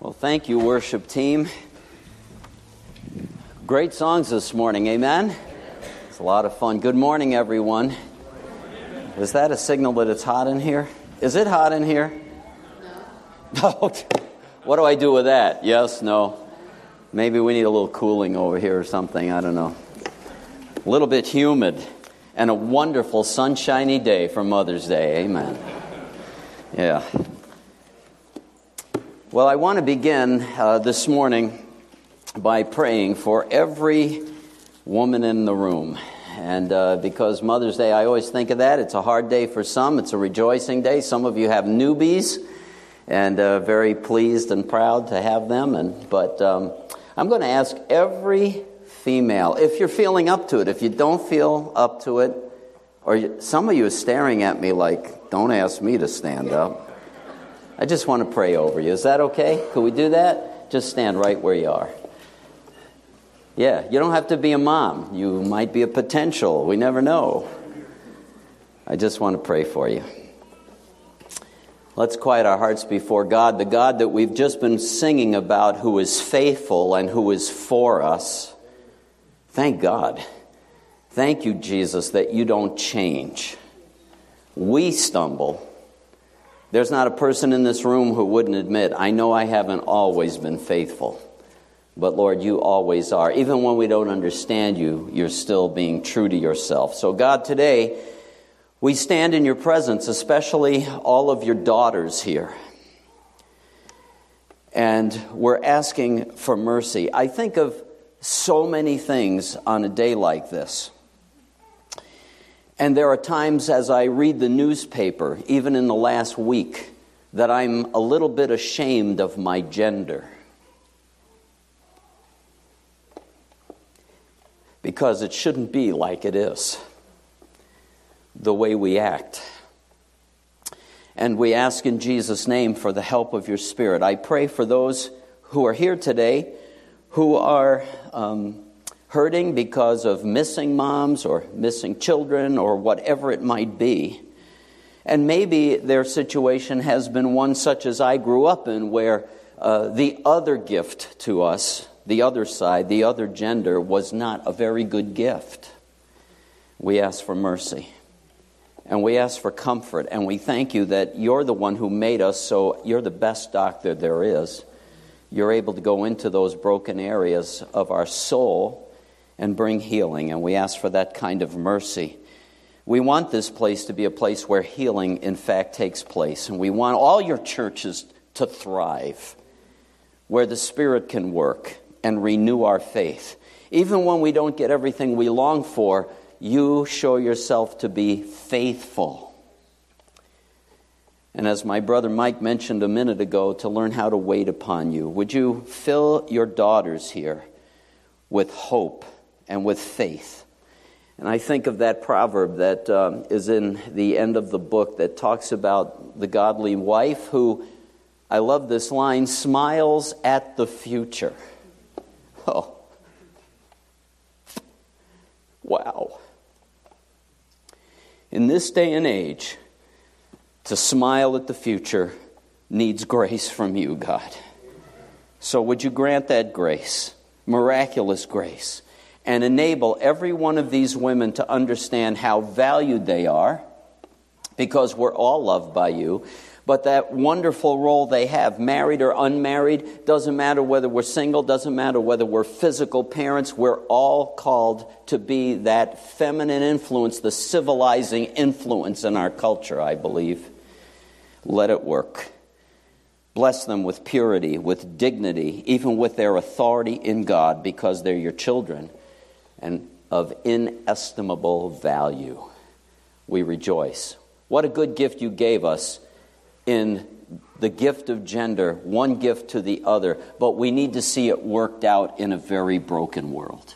Well, thank you, worship team. Great songs this morning, amen? It's a lot of fun. Good morning, everyone. Is that a signal that it's hot in here? Is it hot in here? No. what do I do with that? Yes, no. Maybe we need a little cooling over here or something. I don't know. A little bit humid and a wonderful sunshiny day for Mother's Day. Amen. Yeah. Well, I want to begin uh, this morning by praying for every woman in the room. And uh, because Mother's Day, I always think of that. It's a hard day for some, it's a rejoicing day. Some of you have newbies, and uh, very pleased and proud to have them. And, but um, I'm going to ask every female, if you're feeling up to it, if you don't feel up to it, or some of you are staring at me like, don't ask me to stand up. I just want to pray over you. Is that okay? Could we do that? Just stand right where you are. Yeah, you don't have to be a mom. You might be a potential. We never know. I just want to pray for you. Let's quiet our hearts before God, the God that we've just been singing about, who is faithful and who is for us. Thank God. Thank you, Jesus, that you don't change. We stumble there's not a person in this room who wouldn't admit, I know I haven't always been faithful. But Lord, you always are. Even when we don't understand you, you're still being true to yourself. So, God, today, we stand in your presence, especially all of your daughters here. And we're asking for mercy. I think of so many things on a day like this. And there are times as I read the newspaper, even in the last week, that I'm a little bit ashamed of my gender. Because it shouldn't be like it is, the way we act. And we ask in Jesus' name for the help of your Spirit. I pray for those who are here today who are. Um, hurting because of missing moms or missing children or whatever it might be. And maybe their situation has been one such as I grew up in, where uh, the other gift to us, the other side, the other gender, was not a very good gift. We ask for mercy. And we ask for comfort. And we thank you that you're the one who made us, so you're the best doctor there is. You're able to go into those broken areas of our soul and bring healing. And we ask for that kind of mercy. We want this place to be a place where healing, in fact, takes place. And we want all your churches to thrive, where the Spirit can work and renew our faith. Even when we don't get everything we long for, you show yourself to be faithful. And as my brother Mike mentioned a minute ago, to learn how to wait upon you. Would you fill your daughters here with hope? And with faith. And I think of that proverb that um, is in the end of the book that talks about the godly wife who, I love this line, smiles at the future. Oh. Wow. In this day and age, to smile at the future needs grace from you, God. So would you grant that grace, miraculous grace? And enable every one of these women to understand how valued they are, because we're all loved by you. But that wonderful role they have, married or unmarried, doesn't matter whether we're single, doesn't matter whether we're physical parents, we're all called to be that feminine influence, the civilizing influence in our culture, I believe. Let it work. Bless them with purity, with dignity, even with their authority in God, because they're your children and of inestimable value. We rejoice. What a good gift you gave us in the gift of gender, one gift to the other, but we need to see it worked out in a very broken world.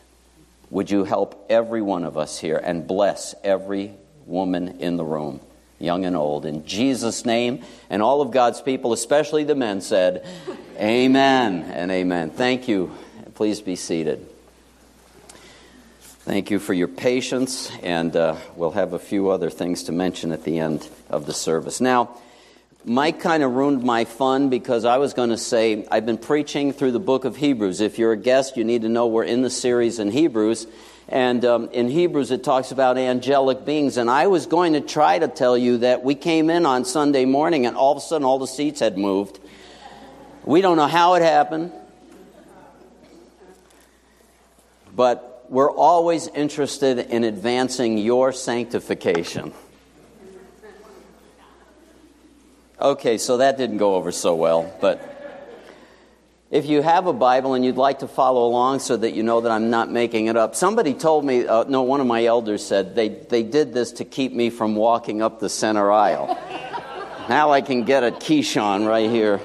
Would you help every one of us here and bless every woman in the room, young and old? In Jesus' name, and all of God's people, especially the men, said, Amen and amen. Thank you. Please be seated. Thank you for your patience, and uh, we'll have a few other things to mention at the end of the service. Now, Mike kind of ruined my fun because I was going to say I've been preaching through the book of Hebrews. If you're a guest, you need to know we're in the series in Hebrews. And um, in Hebrews, it talks about angelic beings. And I was going to try to tell you that we came in on Sunday morning and all of a sudden all the seats had moved. We don't know how it happened. But we're always interested in advancing your sanctification. Okay, so that didn't go over so well, but if you have a Bible and you'd like to follow along so that you know that I'm not making it up, somebody told me, uh, no, one of my elders said they, they did this to keep me from walking up the center aisle. now I can get a Keyshawn right here.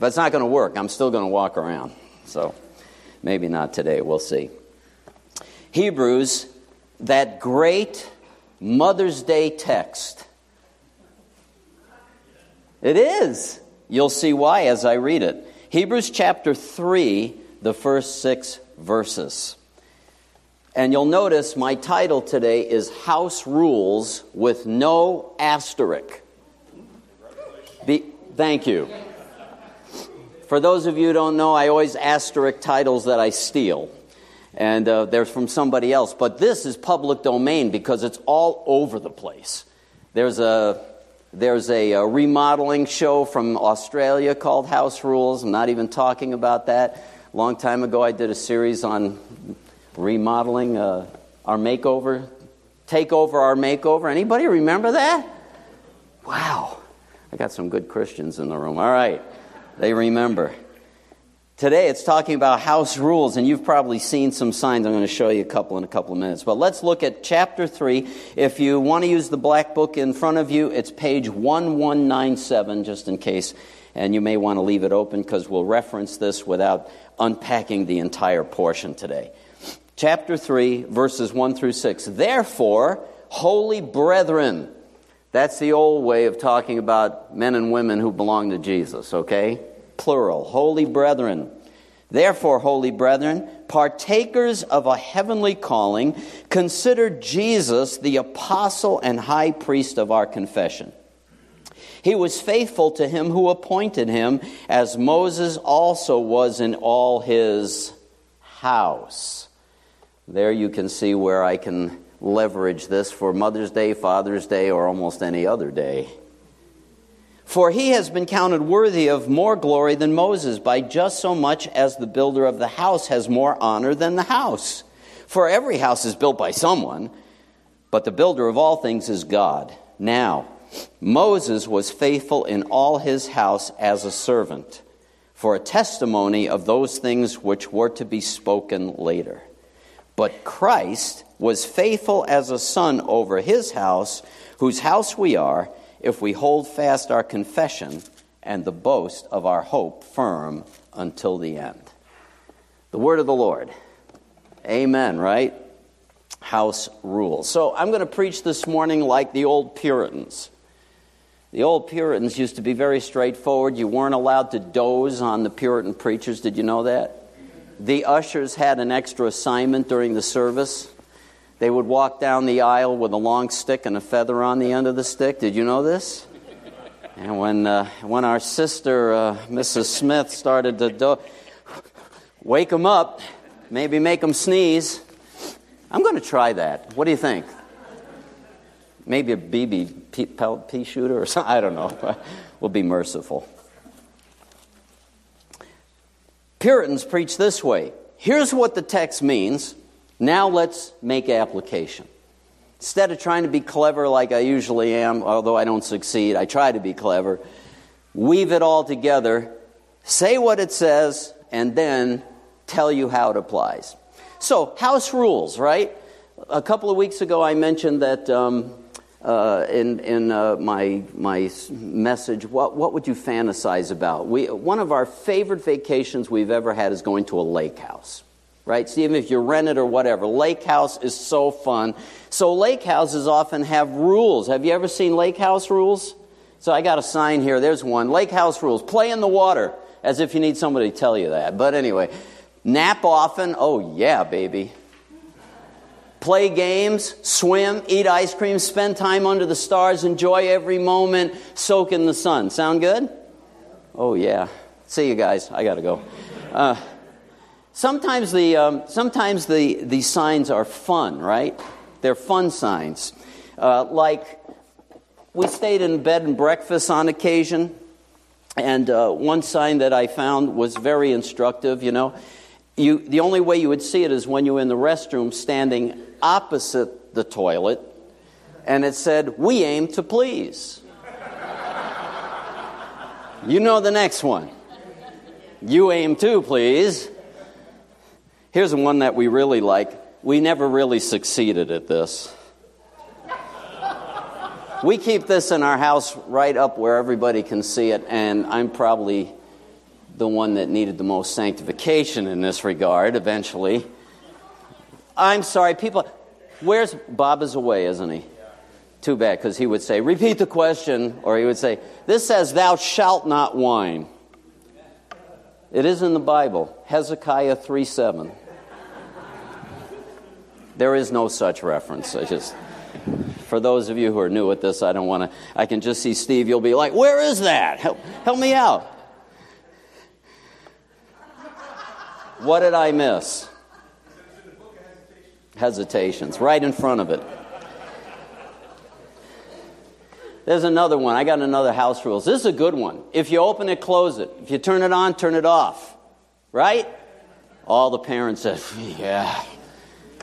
But it's not going to work. I'm still going to walk around. So maybe not today. We'll see. Hebrews, that great Mother's Day text it is. You'll see why as I read it. Hebrews chapter 3, the first six verses. And you'll notice my title today is House Rules with No Asterisk. Be, thank you. For those of you who don't know, I always asterisk titles that I steal. And uh, they're from somebody else. But this is public domain because it's all over the place. There's a there's a, a, remodeling show from Australia called House Rules. I'm not even talking about that. A long time ago, I did a series on remodeling uh, our makeover, take over our makeover. Anybody remember that? Wow, I got some good Christians in the room. All right, they remember. Today it's talking about house rules, and you've probably seen some signs. I'm going to show you a couple in a couple of minutes. But let's look at chapter 3. If you want to use the black book in front of you, it's page 1197, just in case. And you may want to leave it open because we'll reference this without unpacking the entire portion today. Chapter 3, verses 1 through 6. Therefore, holy brethren, that's the old way of talking about men and women who belong to Jesus, okay? plural, holy brethren. Therefore, holy brethren, partakers of a heavenly calling, consider Jesus the apostle and high priest of our confession. He was faithful to him who appointed him, as Moses also was in all his house. There you can see where I can leverage this for Mother's Day, Father's Day, or almost any other day. For he has been counted worthy of more glory than Moses by just so much as the builder of the house has more honor than the house. For every house is built by someone, but the builder of all things is God. Now, Moses was faithful in all his house as a servant, for a testimony of those things which were to be spoken later. But Christ was faithful as a son over his house, whose house we are if we hold fast our confession and the boast of our hope firm until the end. The word of the Lord. Amen, right? House rules. So I'm going to preach this morning like the old Puritans. The old Puritans used to be very straightforward. You weren't allowed to doze on the Puritan preachers. Did you know that? The ushers had an extra assignment during the service. They would walk down the aisle with a long stick and a feather on the end of the stick. Did you know this? And when, uh, when our sister, uh, Mrs. Smith, started to do- wake them up, maybe make them sneeze, I'm going to try that. What do you think? Maybe a BB pea, pea shooter or something. I don't know. we'll be merciful. Puritans preach this way. Here's what the text means. Now let's make application. Instead of trying to be clever like I usually am, although I don't succeed, I try to be clever, weave it all together, say what it says, and then tell you how it applies. So, house rules, right? A couple of weeks ago, I mentioned that um, uh, in, in uh, my, my message, what, what would you fantasize about? We, one of our favorite vacations we've ever had is going to a lake house right? See, even if you rent it or whatever. Lake house is so fun. So lake houses often have rules. Have you ever seen lake house rules? So I got a sign here. There's one. Lake house rules. Play in the water. As if you need somebody to tell you that. But anyway, nap often. Oh, yeah, baby. play games, swim, eat ice cream, spend time under the stars, enjoy every moment, soak in the sun. Sound good? Oh, yeah. See you guys. I got to go. Uh, sometimes the, um, sometimes the, the signs are fun, right? They're fun signs. Uh, like, we stayed in bed and breakfast on occasion, and uh, one sign that I found was very instructive, you know. You, the only way you would see it is when you were in the restroom standing opposite the toilet, and it said, We aim to please. you know the next one. You aim to please. Here's one that we really like. We never really succeeded at this. We keep this in our house right up where everybody can see it, and I'm probably the one that needed the most sanctification in this regard eventually. I'm sorry, people. Where's Bob is away, isn't he? Too bad, because he would say, repeat the question, or he would say, This says, Thou shalt not whine. It is in the Bible, Hezekiah 3 7. There is no such reference. I just, for those of you who are new at this, I don't want to, I can just see Steve, you'll be like, Where is that? Help, help me out. What did I miss? Hesitations, right in front of it. There's another one. I got another house rules. This is a good one. If you open it, close it. If you turn it on, turn it off. Right? All the parents said, yeah.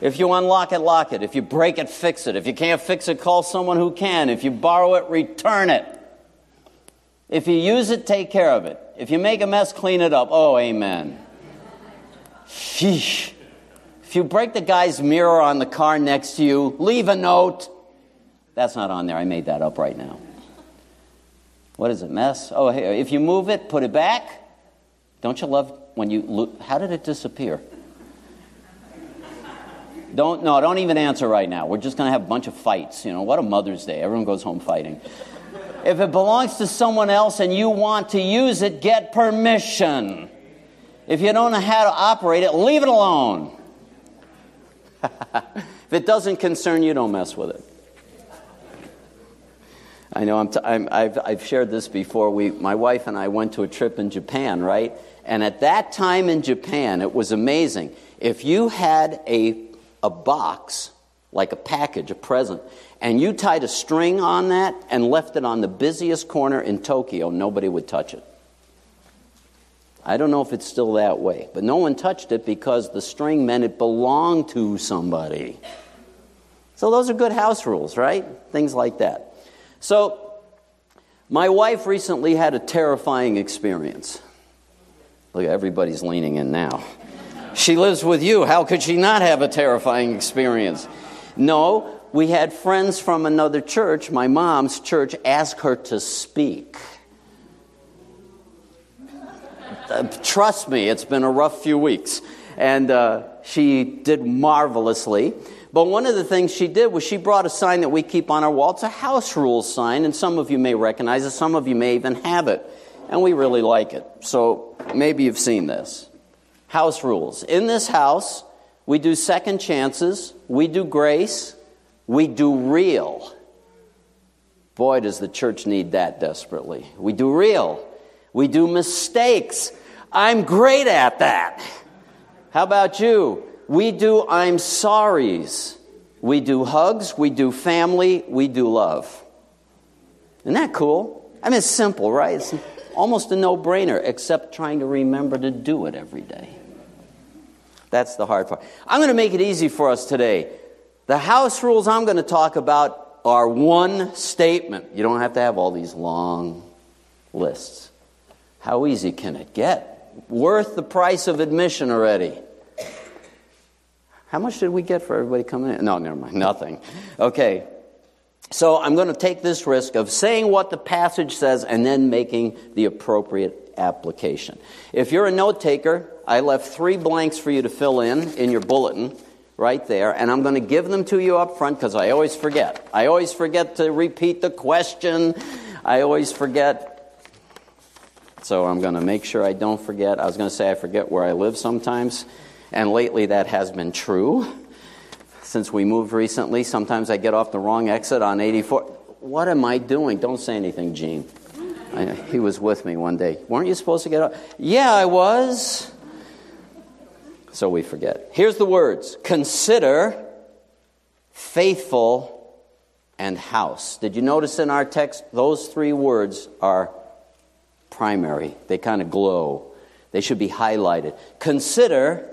If you unlock it, lock it. If you break it, fix it. If you can't fix it, call someone who can. If you borrow it, return it. If you use it, take care of it. If you make a mess, clean it up. Oh, amen. Sheesh. If you break the guy's mirror on the car next to you, leave a note. That's not on there. I made that up right now. What is it, mess? Oh, hey, if you move it, put it back. Don't you love when you look? How did it disappear? Don't no, don't even answer right now. We're just going to have a bunch of fights. You know, what a Mother's Day. Everyone goes home fighting. If it belongs to someone else and you want to use it, get permission. If you don't know how to operate it, leave it alone. if it doesn't concern you, don't mess with it. I know I've, I've shared this before. We, my wife and I went to a trip in Japan, right? And at that time in Japan, it was amazing. If you had a, a box, like a package, a present, and you tied a string on that and left it on the busiest corner in Tokyo, nobody would touch it. I don't know if it's still that way, but no one touched it because the string meant it belonged to somebody. So those are good house rules, right? Things like that. So my wife recently had a terrifying experience. Look, everybody's leaning in now. She lives with you. How could she not have a terrifying experience? No, we had friends from another church, my mom's church, ask her to speak. Uh, trust me, it's been a rough few weeks. And uh, she did marvelously. But one of the things she did was she brought a sign that we keep on our wall. It's a house rules sign, and some of you may recognize it, some of you may even have it. And we really like it. So maybe you've seen this. House rules. In this house, we do second chances, we do grace, we do real. Boy, does the church need that desperately. We do real. We do mistakes. I'm great at that. How about you? We do I'm sorries. We do hugs. We do family. We do love. Isn't that cool? I mean, it's simple, right? It's almost a no brainer, except trying to remember to do it every day. That's the hard part. I'm going to make it easy for us today. The house rules I'm going to talk about are one statement. You don't have to have all these long lists. How easy can it get? worth the price of admission already. How much did we get for everybody coming in? No, never mind. Nothing. Okay. So I'm going to take this risk of saying what the passage says and then making the appropriate application. If you're a note taker, I left three blanks for you to fill in in your bulletin right there, and I'm going to give them to you up front because I always forget. I always forget to repeat the question. I always forget so I'm going to make sure I don't forget. I was going to say I forget where I live sometimes, and lately that has been true. since we moved recently. Sometimes I get off the wrong exit on 84. What am I doing? Don't say anything, Gene. I, he was with me one day. Weren't you supposed to get off? Yeah, I was. So we forget. Here's the words consider faithful and house. Did you notice in our text those three words are primary? They kind of glow, they should be highlighted. Consider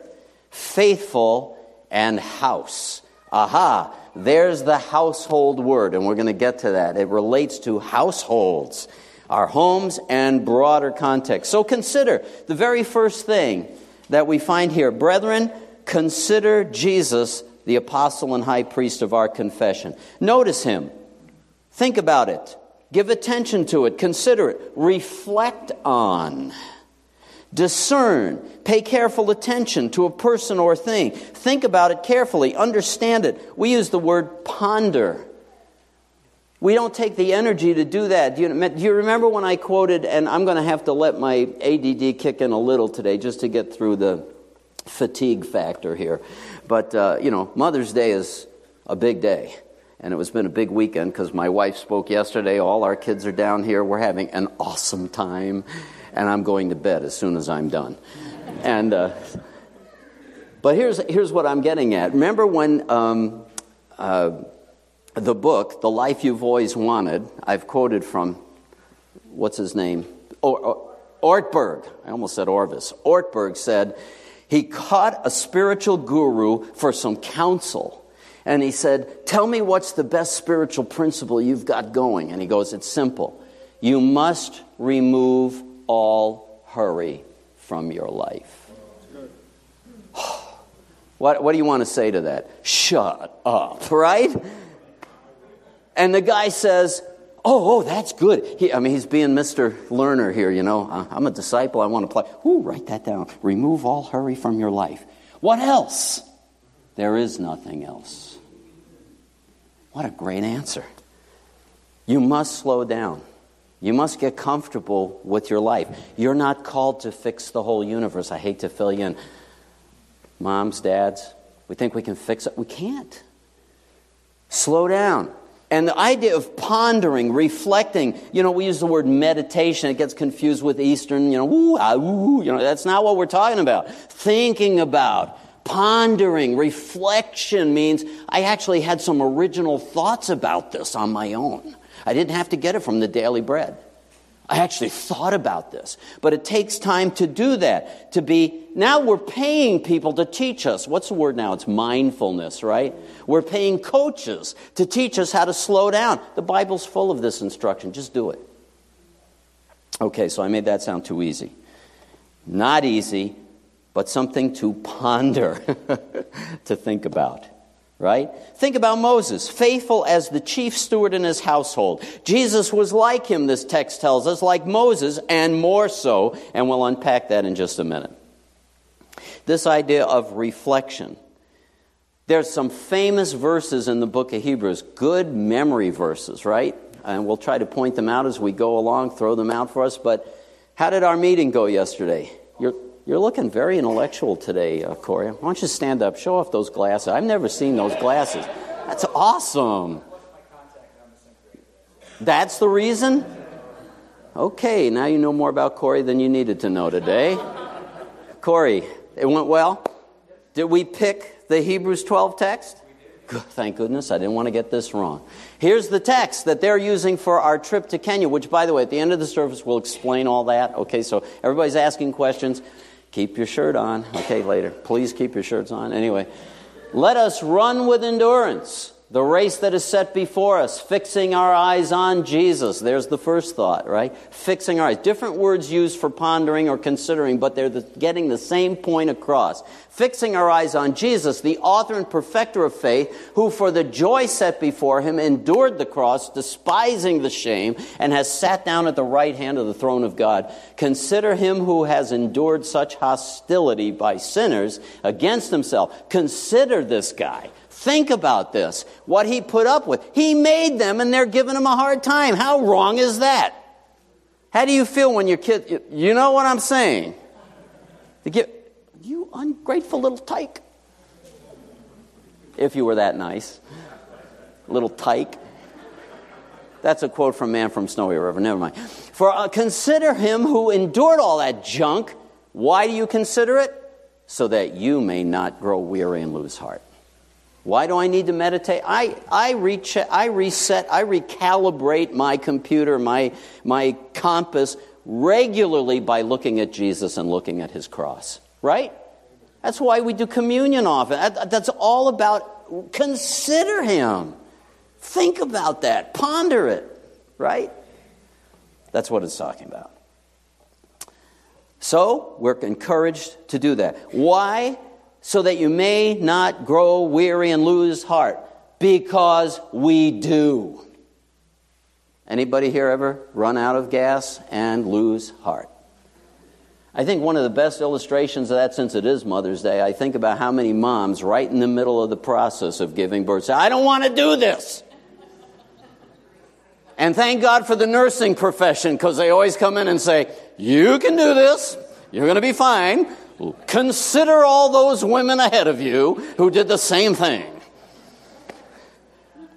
faithful and house. Aha, there's the household word, and we're going to get to that. It relates to households, our homes, and broader context. So consider the very first thing that we find here. Brethren, consider Jesus, the apostle and high priest of our confession. Notice him. Think about it. Give attention to it. Consider it. Reflect on. Discern. Pay careful attention to a person or thing. Think about it carefully. Understand it. We use the word ponder. We don't take the energy to do that. Do you, do you remember when I quoted, and I'm going to have to let my ADD kick in a little today just to get through the fatigue factor here. But, uh, you know, Mother's Day is a big day. And it was been a big weekend because my wife spoke yesterday. All our kids are down here. We're having an awesome time and I'm going to bed as soon as I'm done. And, uh, but here's, here's what I'm getting at. Remember when um, uh, the book, The Life You've Always Wanted, I've quoted from, what's his name? Or, Ortberg. I almost said Orvis. Ortberg said he caught a spiritual guru for some counsel. And he said, Tell me what's the best spiritual principle you've got going. And he goes, It's simple. You must remove all hurry from your life. what, what do you want to say to that? Shut up, right? And the guy says, Oh, oh, that's good. He, I mean, he's being Mr. Learner here, you know. I'm a disciple. I want to play. Ooh, write that down. Remove all hurry from your life. What else? There is nothing else. What a great answer. You must slow down. You must get comfortable with your life. You're not called to fix the whole universe. I hate to fill you in. Moms, dads, we think we can fix it. We can't. Slow down. And the idea of pondering, reflecting, you know, we use the word meditation. It gets confused with Eastern, you know, woo, ah, woo, you know, that's not what we're talking about. Thinking about, pondering, reflection means I actually had some original thoughts about this on my own. I didn't have to get it from the daily bread. I actually thought about this. But it takes time to do that. To be, now we're paying people to teach us. What's the word now? It's mindfulness, right? We're paying coaches to teach us how to slow down. The Bible's full of this instruction. Just do it. Okay, so I made that sound too easy. Not easy, but something to ponder, to think about right? Think about Moses, faithful as the chief steward in his household. Jesus was like him, this text tells us, like Moses, and more so, and we'll unpack that in just a minute. This idea of reflection. There's some famous verses in the book of Hebrews, good memory verses, right? And we'll try to point them out as we go along, throw them out for us. But how did our meeting go yesterday? You're looking very intellectual today, uh, Corey. Why don't you stand up? Show off those glasses. I've never seen those glasses. That's awesome. That's the reason? Okay, now you know more about Corey than you needed to know today. Corey, it went well? Did we pick the Hebrews 12 text? Good, thank goodness, I didn't want to get this wrong. Here's the text that they're using for our trip to Kenya, which, by the way, at the end of the service, we'll explain all that. Okay, so everybody's asking questions. Keep your shirt on. Okay, later. Please keep your shirts on. Anyway, let us run with endurance the race that is set before us, fixing our eyes on Jesus. There's the first thought, right? Fixing our eyes. Different words used for pondering or considering, but they're the, getting the same point across. Fixing our eyes on Jesus, the author and perfecter of faith, who for the joy set before him endured the cross, despising the shame, and has sat down at the right hand of the throne of God. Consider him who has endured such hostility by sinners against himself. Consider this guy. Think about this. What he put up with. He made them and they're giving him a hard time. How wrong is that? How do you feel when your kid, you know what I'm saying? You ungrateful little tyke. if you were that nice. Little tyke. That's a quote from Man from Snowy River. Never mind. For uh, consider him who endured all that junk. Why do you consider it? So that you may not grow weary and lose heart. Why do I need to meditate? I, I, I reset, I recalibrate my computer, my, my compass regularly by looking at Jesus and looking at his cross. Right? That's why we do communion often. That's all about consider him. Think about that. Ponder it. Right? That's what it's talking about. So, we're encouraged to do that. Why? So that you may not grow weary and lose heart because we do. Anybody here ever run out of gas and lose heart? I think one of the best illustrations of that since it is mother's day i think about how many moms right in the middle of the process of giving birth say i don't want to do this. And thank god for the nursing profession because they always come in and say you can do this. You're going to be fine Consider all those women ahead of you who did the same thing.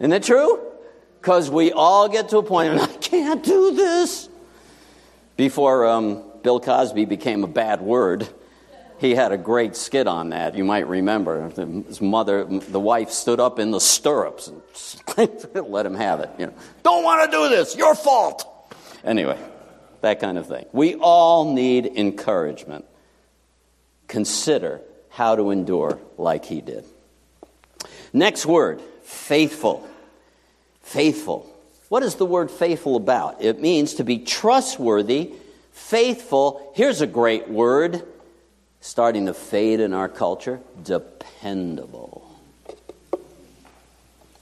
Isn't it true? Because we all get to a point, and I can't do this. Before um, Bill Cosby became a bad word, he had a great skit on that. You might remember. His mother, the wife, stood up in the stirrups and let him have it. You know, don't want to do this. Your fault. Anyway, that kind of thing. We all need encouragement consider how to endure like he did. Next word, faithful. Faithful. What is the word faithful about? It means to be trustworthy, faithful. Here's a great word starting to fade in our culture dependable.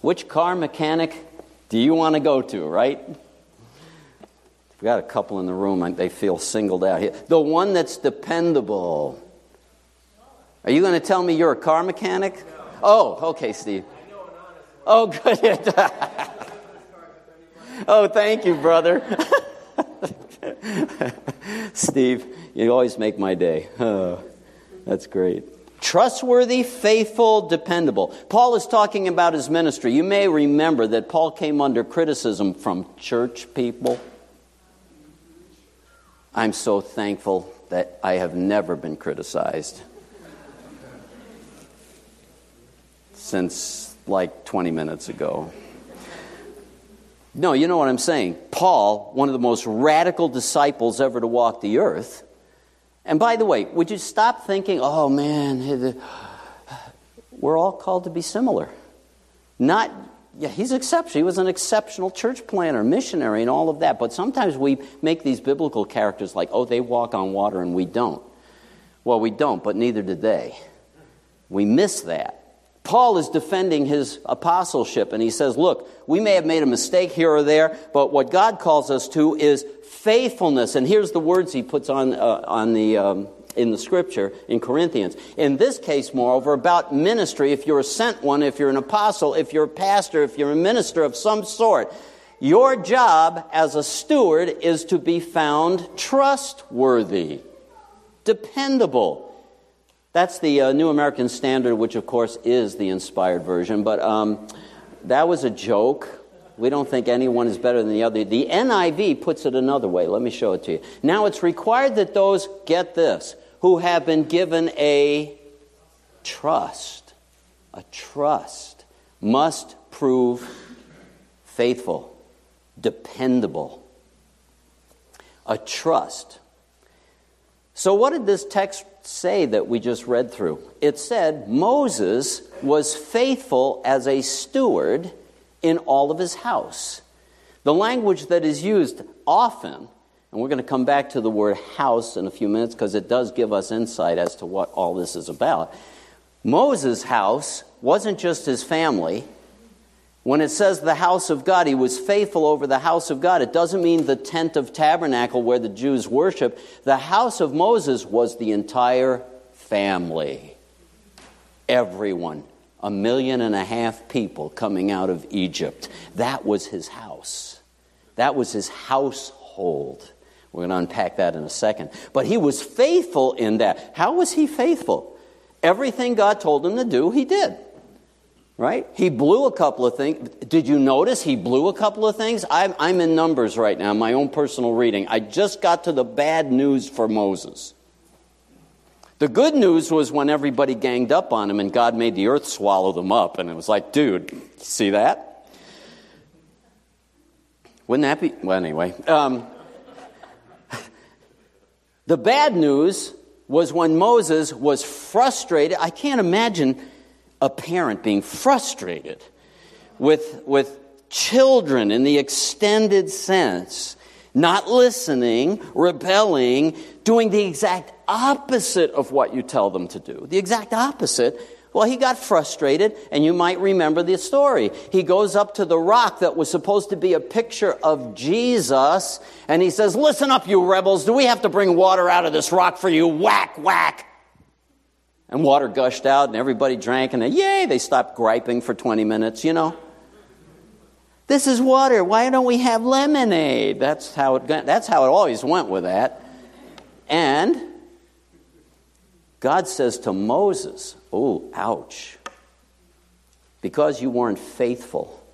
Which car mechanic do you want to go to, right? We've got a couple in the room, they feel singled out here. The one that's dependable. Are you going to tell me you're a car mechanic? No. Oh, okay, Steve. Oh, good. oh, thank you, brother. Steve, you always make my day. Oh, that's great. Trustworthy, faithful, dependable. Paul is talking about his ministry. You may remember that Paul came under criticism from church people. I'm so thankful that I have never been criticized. Since like 20 minutes ago. No, you know what I'm saying. Paul, one of the most radical disciples ever to walk the earth. And by the way, would you stop thinking, oh man, uh, we're all called to be similar? Not, yeah, he's exceptional. He was an exceptional church planner, missionary, and all of that. But sometimes we make these biblical characters like, oh, they walk on water and we don't. Well, we don't, but neither did they. We miss that. Paul is defending his apostleship and he says, Look, we may have made a mistake here or there, but what God calls us to is faithfulness. And here's the words he puts on, uh, on the, um, in the scripture in Corinthians. In this case, moreover, about ministry, if you're a sent one, if you're an apostle, if you're a pastor, if you're a minister of some sort, your job as a steward is to be found trustworthy, dependable that's the uh, New American Standard, which of course is the inspired version, but um, that was a joke. We don't think anyone is better than the other. The NIV puts it another way. Let me show it to you. Now, it's required that those, get this, who have been given a trust, a trust, must prove faithful, dependable. A trust. So, what did this text say that we just read through? It said Moses was faithful as a steward in all of his house. The language that is used often, and we're going to come back to the word house in a few minutes because it does give us insight as to what all this is about. Moses' house wasn't just his family, when it says the house of God, he was faithful over the house of God, it doesn't mean the tent of tabernacle where the Jews worship. The house of Moses was the entire family. Everyone. A million and a half people coming out of Egypt. That was his house. That was his household. We're going to unpack that in a second. But he was faithful in that. How was he faithful? Everything God told him to do, he did. Right? He blew a couple of things. Did you notice he blew a couple of things? I'm, I'm in numbers right now, my own personal reading. I just got to the bad news for Moses. The good news was when everybody ganged up on him and God made the earth swallow them up. And it was like, dude, see that? Wouldn't that be? Well, anyway. Um, the bad news was when Moses was frustrated. I can't imagine a parent being frustrated with, with children in the extended sense, not listening, rebelling, doing the exact opposite of what you tell them to do. The exact opposite. Well, he got frustrated, and you might remember the story. He goes up to the rock that was supposed to be a picture of Jesus, and he says, Listen up, you rebels. Do we have to bring water out of this rock for you? Whack, whack. And water gushed out, and everybody drank, and then, yay, they stopped griping for 20 minutes, you know. This is water. Why don't we have lemonade? That's how it, that's how it always went with that. And God says to Moses, Oh, ouch. Because you weren't faithful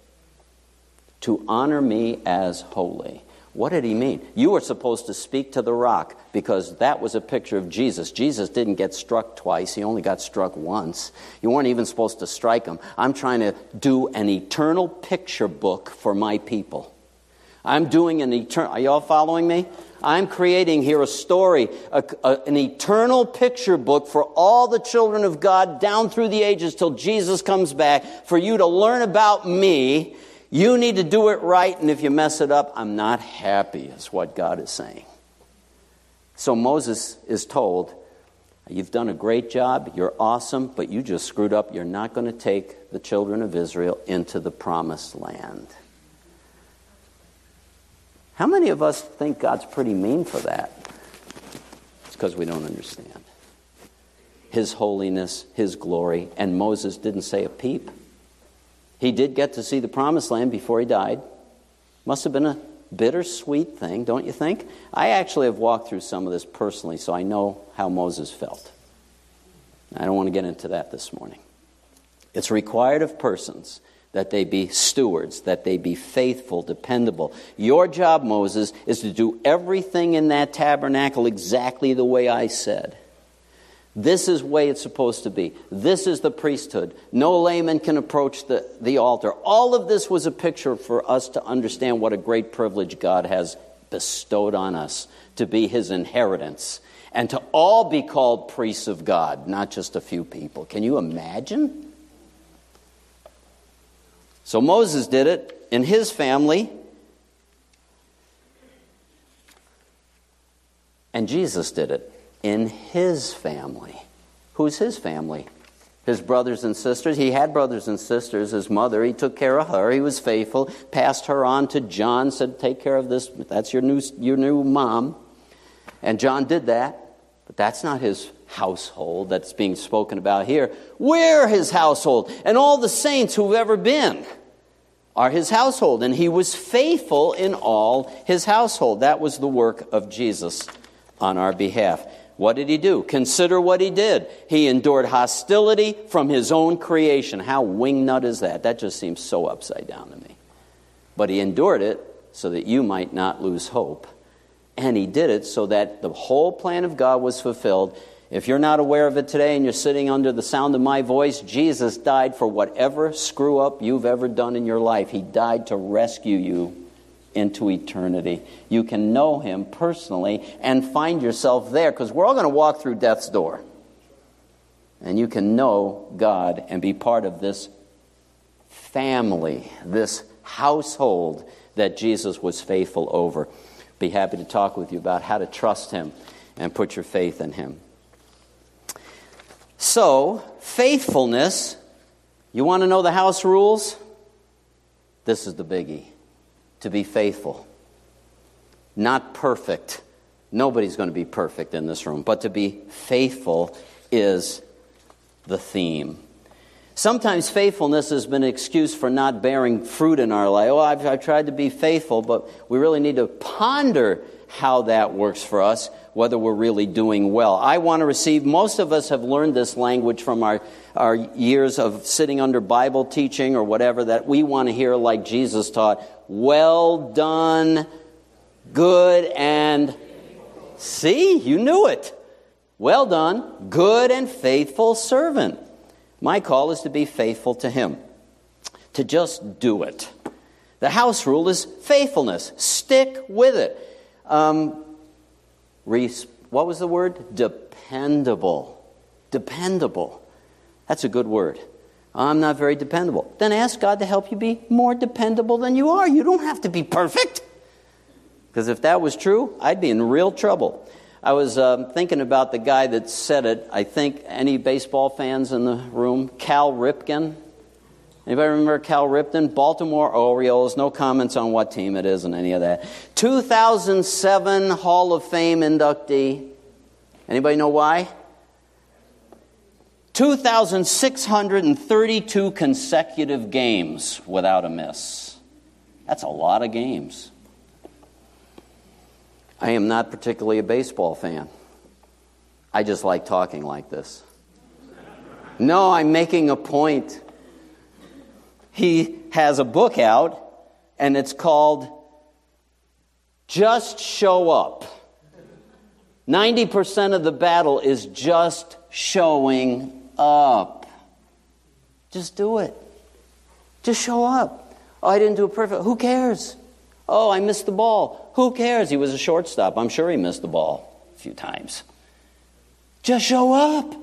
to honor me as holy. What did he mean? You were supposed to speak to the rock because that was a picture of Jesus. Jesus didn't get struck twice, he only got struck once. You weren't even supposed to strike him. I'm trying to do an eternal picture book for my people. I'm doing an eternal. Are you all following me? I'm creating here a story, a, a, an eternal picture book for all the children of God down through the ages till Jesus comes back for you to learn about me you need to do it right, and if you mess it up, I'm not happy, is what God is saying. So Moses is told, You've done a great job, you're awesome, but you just screwed up. You're not going to take the children of Israel into the promised land. How many of us think God's pretty mean for that? It's because we don't understand. His holiness, His glory, and Moses didn't say a peep. He did get to see the promised land before he died. Must have been a bittersweet thing, don't you think? I actually have walked through some of this personally, so I know how Moses felt. I don't want to get into that this morning. It's required of persons that they be stewards, that they be faithful, dependable. Your job, Moses, is to do everything in that tabernacle exactly the way I said. This is the way it's supposed to be. This is the priesthood. No layman can approach the, the altar. All of this was a picture for us to understand what a great privilege God has bestowed on us to be his inheritance and to all be called priests of God, not just a few people. Can you imagine? So Moses did it in his family. And Jesus did it in his family. Who's his family? His brothers and sisters. He had brothers and sisters. His mother, he took care of her. He was faithful. Passed her on to John, said, Take care of this. That's your new, your new mom. And John did that. But that's not his household that's being spoken about here. We're his household. And all the saints who've ever been are his household. And he was faithful in all his household. That was the work of Jesus on our behalf. What did he do? Consider what he did. He endured hostility from his own creation. How wingnut is that? That just seems so upside down to me. But he endured it so that you might not lose hope. And he did it so that the whole plan of God was fulfilled. If you're not aware of it today and you're sitting under the sound of my voice, Jesus died for whatever screw up you've ever done in your life. He died to rescue you into eternity. You can know Him personally and find yourself there because we're all going to walk through death's door. And you can know God and be part of this family, this household that Jesus was faithful over. Be happy to talk with you about how to trust Him and put your faith in Him. So, faithfulness, you want to know the house rules? This is the biggie to be faithful. Not perfect. Nobody's going to be perfect in this room, but to be faithful is the theme. Sometimes faithfulness has been an excuse for not bearing fruit in our life. Oh, I've, I've tried to be faithful, but we really need to ponder how that works for us, whether we're really doing well. I want to receive, most of us have learned this language from our, our years of sitting under Bible teaching or whatever, that we want to hear like Jesus taught, well done, good and see, you knew it. Well done, good and faithful servant. My call is to be faithful to him, to just do it. The house rule is faithfulness. Stick with it. Um, what was the word? Dependable. Dependable. That's a good word. I'm not very dependable. Then ask God to help you be more dependable than you are. You don't have to be perfect. Because if that was true, I'd be in real trouble. I was um, thinking about the guy that said it. I think any baseball fans in the room? Cal Ripken. Anybody remember Cal Ripken? Baltimore Orioles. No comments on what team it is and any of that. 2007 Hall of Fame inductee. Anybody know why? 2,632 consecutive games without a miss. That's a lot of games. I am not particularly a baseball fan. I just like talking like this. No, I'm making a point. He has a book out, and it's called Just Show Up. 90% of the battle is just showing up. Just do it. Just show up. Oh, I didn't do it perfect. Who cares? Oh, I missed the ball. Who cares? He was a shortstop. I'm sure he missed the ball a few times. Just show up.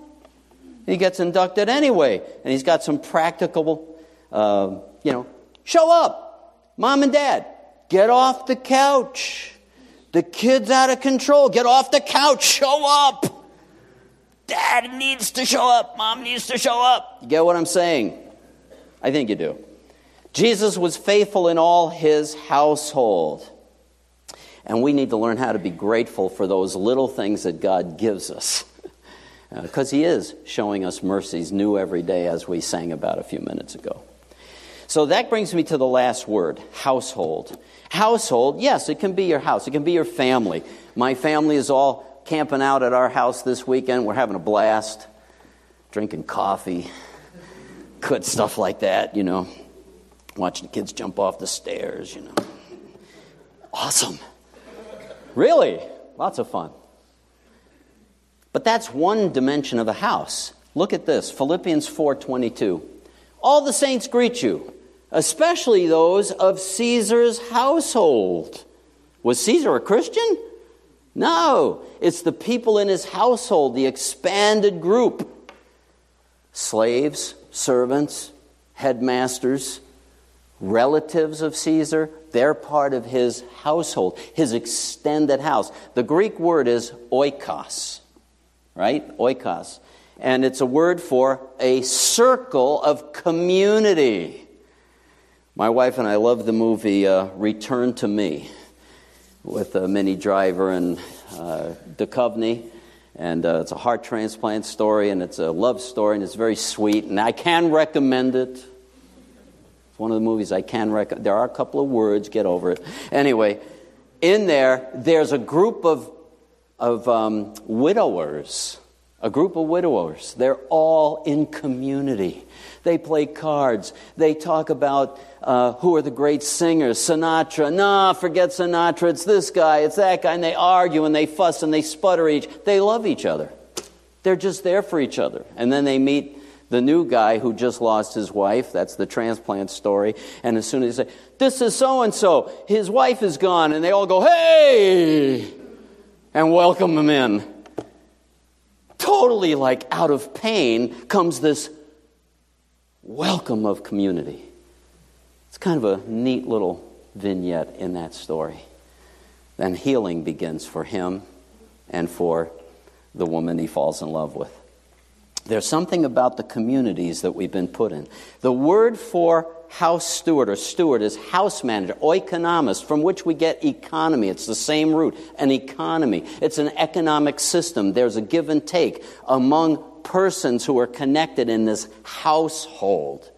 He gets inducted anyway, and he's got some practical, uh, you know, show up. Mom and dad, get off the couch. The kid's out of control. Get off the couch. Show up. Dad needs to show up. Mom needs to show up. You get what I'm saying? I think you do. Jesus was faithful in all his household. And we need to learn how to be grateful for those little things that God gives us. Because uh, he is showing us mercies new every day, as we sang about a few minutes ago. So that brings me to the last word household. Household, yes, it can be your house, it can be your family. My family is all camping out at our house this weekend. We're having a blast, drinking coffee, good stuff like that, you know. Watching the kids jump off the stairs, you know. Awesome. Really? Lots of fun. But that's one dimension of a house. Look at this, Philippians 4:22. All the saints greet you, especially those of Caesar's household. Was Caesar a Christian? No, it's the people in his household, the expanded group slaves, servants, headmasters, relatives of Caesar. They're part of his household, his extended house. The Greek word is oikos, right? Oikos. And it's a word for a circle of community. My wife and I love the movie uh, Return to Me with uh, Minnie Driver and uh, Duchovny. And uh, it's a heart transplant story, and it's a love story, and it's very sweet. And I can recommend it. It's one of the movies I can recommend. There are a couple of words, get over it. Anyway, in there, there's a group of, of um, widowers. A group of widowers. They're all in community. They play cards. They talk about uh, who are the great singers. Sinatra. Nah, forget Sinatra. It's this guy. It's that guy. And they argue and they fuss and they sputter each. They love each other. They're just there for each other. And then they meet the new guy who just lost his wife. That's the transplant story. And as soon as they say, This is so and so, his wife is gone. And they all go, Hey! And welcome him in. Totally like out of pain comes this welcome of community. It's kind of a neat little vignette in that story. Then healing begins for him and for the woman he falls in love with. There's something about the communities that we've been put in. The word for house steward or steward is house manager, oikonomist, from which we get economy. It's the same root, an economy. It's an economic system. There's a give and take among persons who are connected in this household.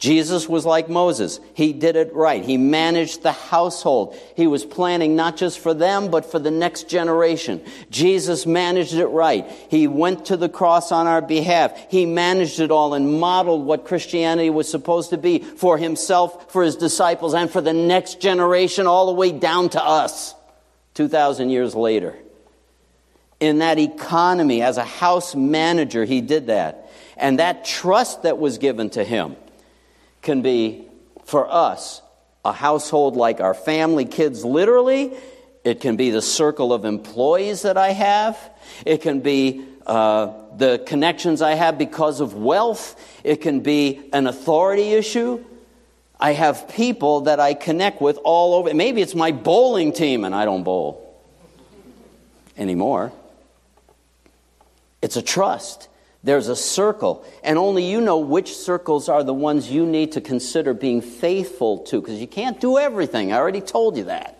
Jesus was like Moses. He did it right. He managed the household. He was planning not just for them, but for the next generation. Jesus managed it right. He went to the cross on our behalf. He managed it all and modeled what Christianity was supposed to be for himself, for his disciples, and for the next generation, all the way down to us, 2,000 years later. In that economy, as a house manager, he did that. And that trust that was given to him can be, for us, a household like our family, kids, literally. It can be the circle of employees that I have. It can be uh, the connections I have because of wealth. It can be an authority issue. I have people that I connect with all over. Maybe it's my bowling team, and I don't bowl anymore. It's a trust. There's a circle, and only you know which circles are the ones you need to consider being faithful to, because you can't do everything. I already told you that.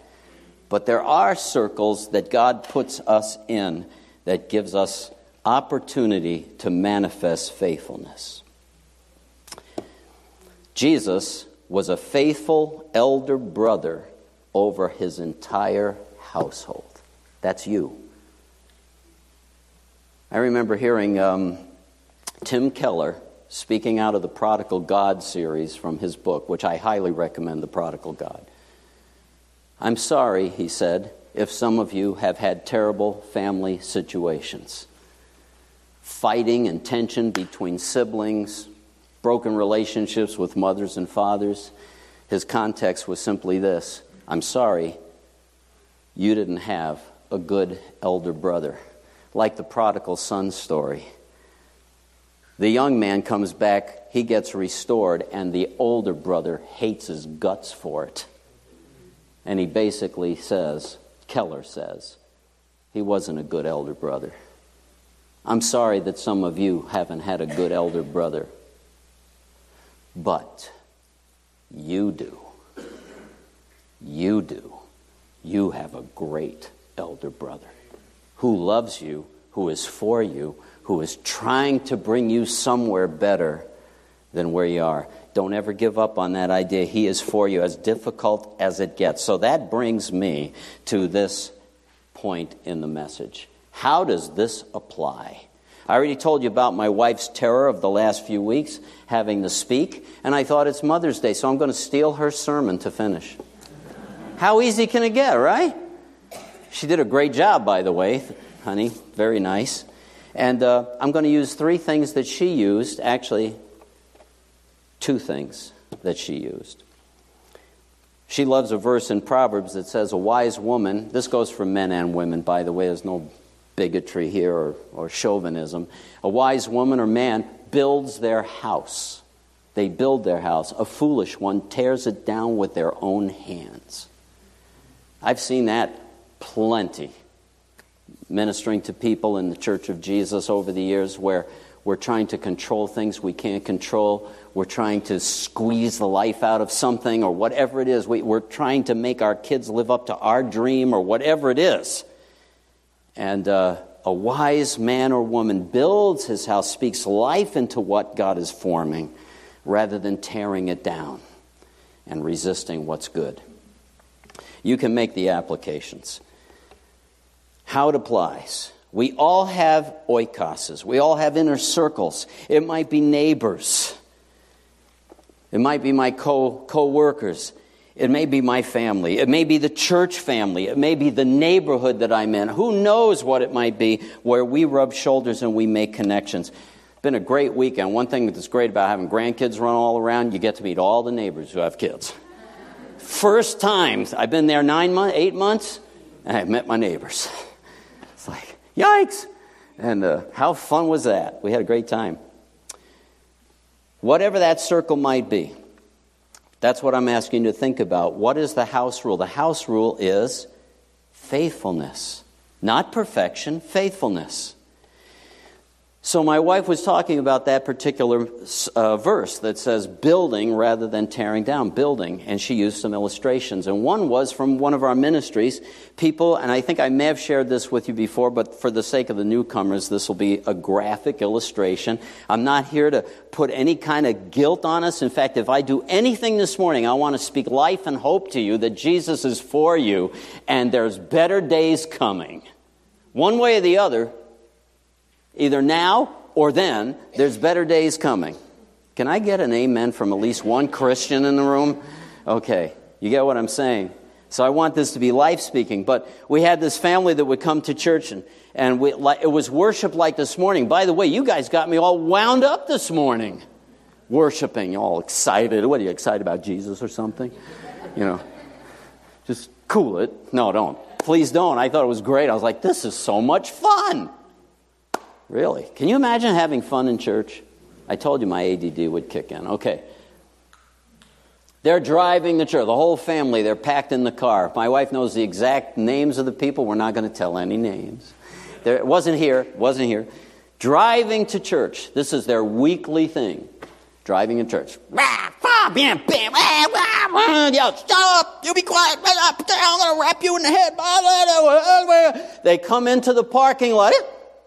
But there are circles that God puts us in that gives us opportunity to manifest faithfulness. Jesus was a faithful elder brother over his entire household. That's you. I remember hearing um, Tim Keller, speaking out of the Prodigal God series from his book, which I highly recommend, The Prodigal God. I'm sorry, he said, if some of you have had terrible family situations. Fighting and tension between siblings, broken relationships with mothers and fathers. His context was simply this I'm sorry you didn't have a good elder brother. Like the prodigal son story. The young man comes back, he gets restored, and the older brother hates his guts for it. And he basically says, Keller says, he wasn't a good elder brother. I'm sorry that some of you haven't had a good elder brother, but you do. You do. You have a great elder brother who loves you, who is for you, who is trying to bring you somewhere better than where you are. Don't ever give up on that idea. He is for you, as difficult as it gets. So that brings me to this point in the message. How does this apply? I already told you about my wife's terror of the last few weeks, having to speak, and I thought it's Mother's Day, so I'm going to steal her sermon to finish. How easy can it get, right? She did a great job, by the way, honey. Very nice. And uh, I'm going to use three things that she used, actually, two things that she used. She loves a verse in Proverbs that says, A wise woman, this goes for men and women, by the way, there's no bigotry here or, or chauvinism. A wise woman or man builds their house. They build their house. A foolish one tears it down with their own hands. I've seen that plenty ministering to people in the Church of Jesus over the years where we're trying to control things we can't control. We're trying to squeeze the life out of something or whatever it is. We, are trying to make our kids live up to our dream or whatever it is. And uh, a wise man or woman builds his house, speaks life into what God is forming rather than tearing it down and resisting what's good. You can make the applications how it applies. We all have oikoses. We all have inner circles. It might be neighbors. It might be my co workers. It may be my family. It may be the church family. It may be the neighborhood that I'm in. Who knows what it might be where we rub shoulders and we make connections. It's been a great weekend. One thing that's great about having grandkids run all around, you get to meet all the neighbors who have kids. First time. I've been there nine months, eight months, and I've met my neighbors. It's like, yikes! And uh, how fun was that? We had a great time. Whatever that circle might be, that's what I'm asking you to think about. What is the house rule? The house rule is faithfulness, not perfection, faithfulness. So, my wife was talking about that particular uh, verse that says building rather than tearing down, building, and she used some illustrations. And one was from one of our ministries. People, and I think I may have shared this with you before, but for the sake of the newcomers, this will be a graphic illustration. I'm not here to put any kind of guilt on us. In fact, if I do anything this morning, I want to speak life and hope to you that Jesus is for you and there's better days coming. One way or the other, Either now or then, there's better days coming. Can I get an amen from at least one Christian in the room? Okay, you get what I'm saying. So I want this to be life speaking. But we had this family that would come to church, and, and we, like, it was worship like this morning. By the way, you guys got me all wound up this morning. Worshiping, all excited. What are you excited about, Jesus or something? You know, just cool it. No, don't. Please don't. I thought it was great. I was like, this is so much fun. Really? Can you imagine having fun in church? I told you my ADD would kick in. Okay. They're driving the church, the whole family, they're packed in the car. My wife knows the exact names of the people. We're not going to tell any names. There, it wasn't here, wasn't here. Driving to church. This is their weekly thing. Driving in church. Bam, bam, Yo, stop! You be quiet! I'm going to rap you in the head. They come into the parking lot.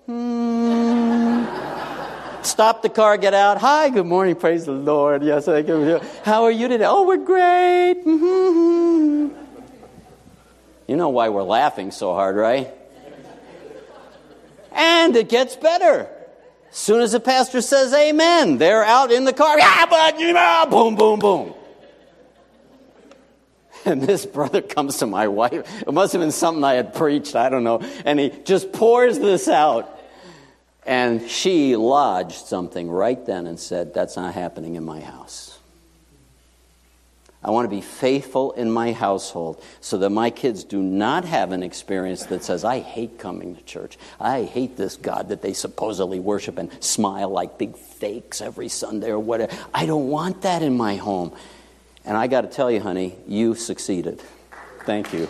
Hmm. Stop the car, get out. Hi, good morning, praise the Lord. Yes, I can. How are you today? Oh, we're great. Mm-hmm. You know why we're laughing so hard, right? And it gets better. As soon as the pastor says amen, they're out in the car. Boom, boom, boom. And this brother comes to my wife. It must have been something I had preached, I don't know. And he just pours this out. And she lodged something right then and said, That's not happening in my house. I want to be faithful in my household so that my kids do not have an experience that says, I hate coming to church. I hate this God that they supposedly worship and smile like big fakes every Sunday or whatever. I don't want that in my home. And I got to tell you, honey, you succeeded. Thank you.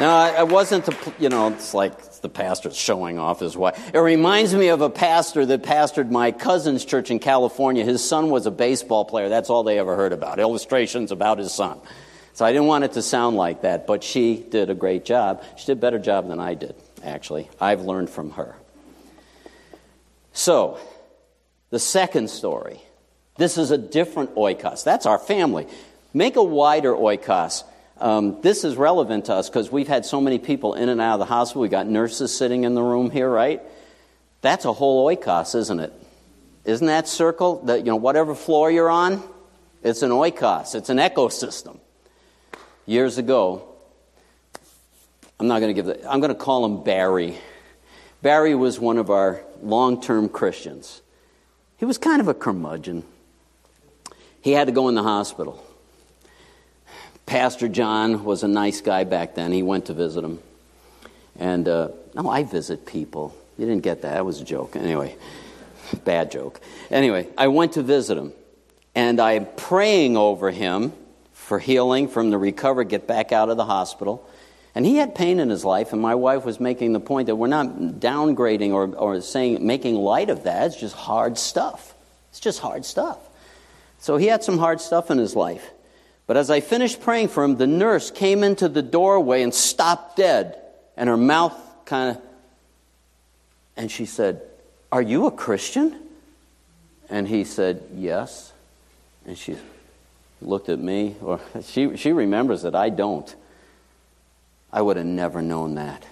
Now, I wasn't, the, you know, it's like the pastor showing off his wife. It reminds me of a pastor that pastored my cousin's church in California. His son was a baseball player. That's all they ever heard about, illustrations about his son. So I didn't want it to sound like that, but she did a great job. She did a better job than I did, actually. I've learned from her. So, the second story this is a different oikos. That's our family. Make a wider oikos. Um, this is relevant to us because we've had so many people in and out of the hospital. We've got nurses sitting in the room here, right? That's a whole oikos, isn't it? Isn't that circle that, you know, whatever floor you're on, it's an oikos, it's an ecosystem. Years ago, I'm not going to give the, I'm going to call him Barry. Barry was one of our long term Christians. He was kind of a curmudgeon. He had to go in the hospital. Pastor John was a nice guy back then. He went to visit him. And, uh, no, I visit people. You didn't get that. That was a joke. Anyway, bad joke. Anyway, I went to visit him. And I'm praying over him for healing from the recovery, get back out of the hospital. And he had pain in his life, and my wife was making the point that we're not downgrading or, or saying, making light of that. It's just hard stuff. It's just hard stuff. So he had some hard stuff in his life. But as I finished praying for him, the nurse came into the doorway and stopped dead. And her mouth kind of, and she said, Are you a Christian? And he said, Yes. And she looked at me, or she, she remembers that I don't. I would have never known that.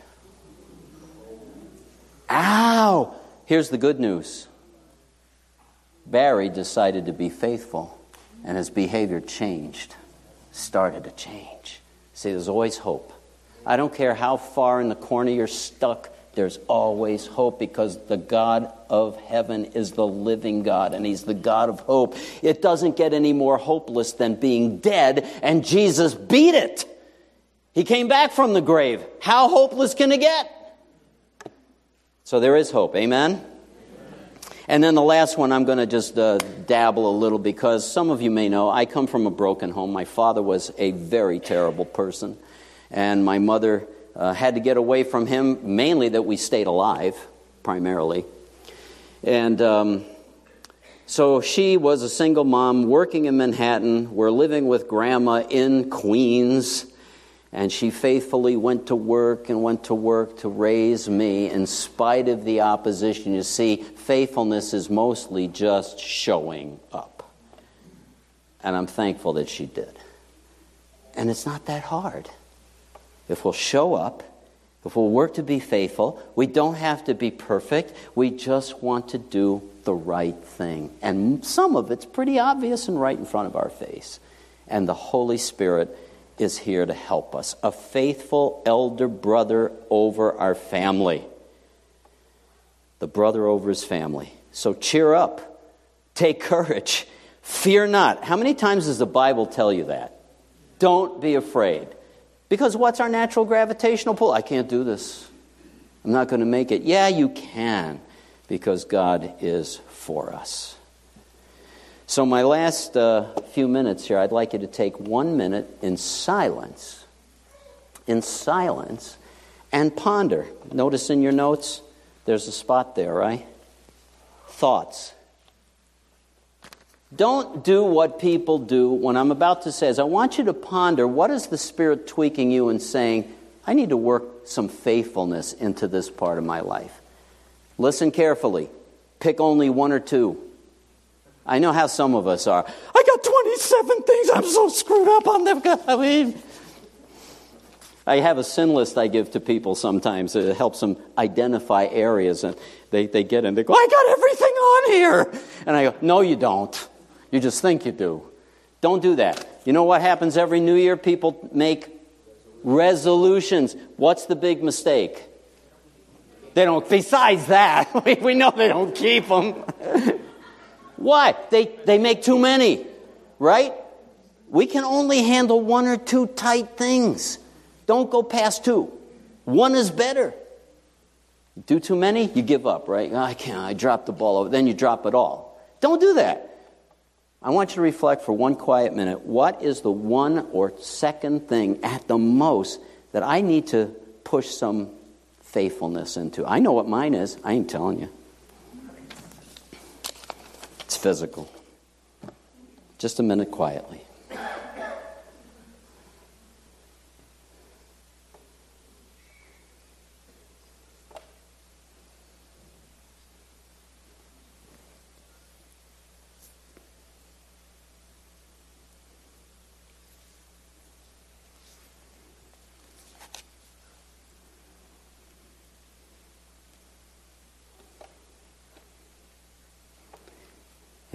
Ow! Here's the good news Barry decided to be faithful, and his behavior changed, started to change. See, there's always hope. I don't care how far in the corner you're stuck, there's always hope because the God of heaven is the living God and He's the God of hope. It doesn't get any more hopeless than being dead, and Jesus beat it. He came back from the grave. How hopeless can it get? So there is hope. Amen? And then the last one, I'm going to just uh, dabble a little because some of you may know I come from a broken home. My father was a very terrible person, and my mother uh, had to get away from him, mainly that we stayed alive, primarily. And um, so she was a single mom working in Manhattan. We're living with grandma in Queens. And she faithfully went to work and went to work to raise me in spite of the opposition. You see, faithfulness is mostly just showing up. And I'm thankful that she did. And it's not that hard. If we'll show up, if we'll work to be faithful, we don't have to be perfect. We just want to do the right thing. And some of it's pretty obvious and right in front of our face. And the Holy Spirit is here to help us. A faithful elder brother over our family. The brother over his family. So cheer up. Take courage. Fear not. How many times does the Bible tell you that? Don't be afraid. Because what's our natural gravitational pull? I can't do this. I'm not going to make it. Yeah, you can, because God is for us. So, my last uh, few minutes here, I'd like you to take one minute in silence, in silence, and ponder. Notice in your notes, there's a spot there, right? Thoughts. Don't do what people do when I'm about to say is I want you to ponder what is the Spirit tweaking you and saying, I need to work some faithfulness into this part of my life. Listen carefully. Pick only one or two. I know how some of us are. I got 27 things. I'm so screwed up. I'll never get. I mean, I have a sin list I give to people sometimes. It helps them identify areas, and they, they get in. They go, I got everything on here. And I go, No, you don't. You just think you do. Don't do that. You know what happens every new year? People make resolutions. What's the big mistake? They don't, besides that, we know they don't keep them. Why? They, they make too many, right? We can only handle one or two tight things. Don't go past two. One is better. Do too many, you give up, right? Ah, I can't, I dropped the ball over. Then you drop it all. Don't do that. I want you to reflect for one quiet minute. What is the one or second thing at the most that I need to push some faithfulness into? I know what mine is. I ain't telling you. It's physical. Just a minute quietly.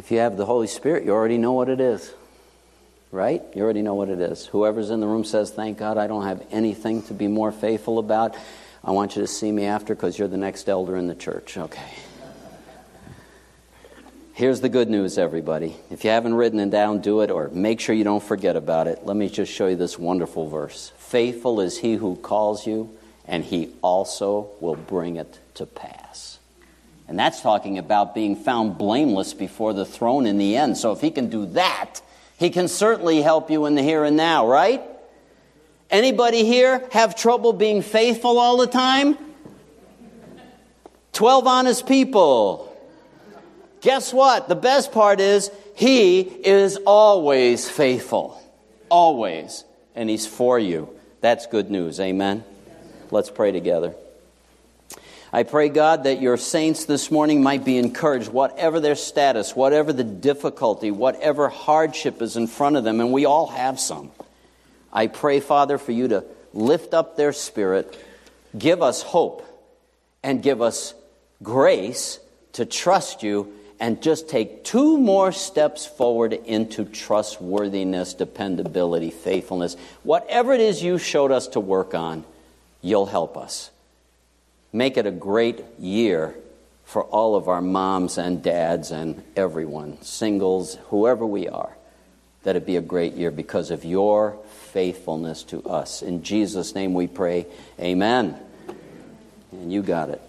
If you have the Holy Spirit, you already know what it is. Right? You already know what it is. Whoever's in the room says, Thank God I don't have anything to be more faithful about. I want you to see me after because you're the next elder in the church. Okay. Here's the good news, everybody. If you haven't written it down, do it, or make sure you don't forget about it. Let me just show you this wonderful verse. Faithful is he who calls you, and he also will bring it to pass. And that's talking about being found blameless before the throne in the end. So if he can do that, he can certainly help you in the here and now, right? Anybody here have trouble being faithful all the time? 12 honest people. Guess what? The best part is he is always faithful. Always. And he's for you. That's good news. Amen. Let's pray together. I pray, God, that your saints this morning might be encouraged, whatever their status, whatever the difficulty, whatever hardship is in front of them, and we all have some. I pray, Father, for you to lift up their spirit, give us hope, and give us grace to trust you and just take two more steps forward into trustworthiness, dependability, faithfulness. Whatever it is you showed us to work on, you'll help us make it a great year for all of our moms and dads and everyone, singles, whoever we are, that it be a great year because of your faithfulness to us. In Jesus' name we pray, amen. And you got it.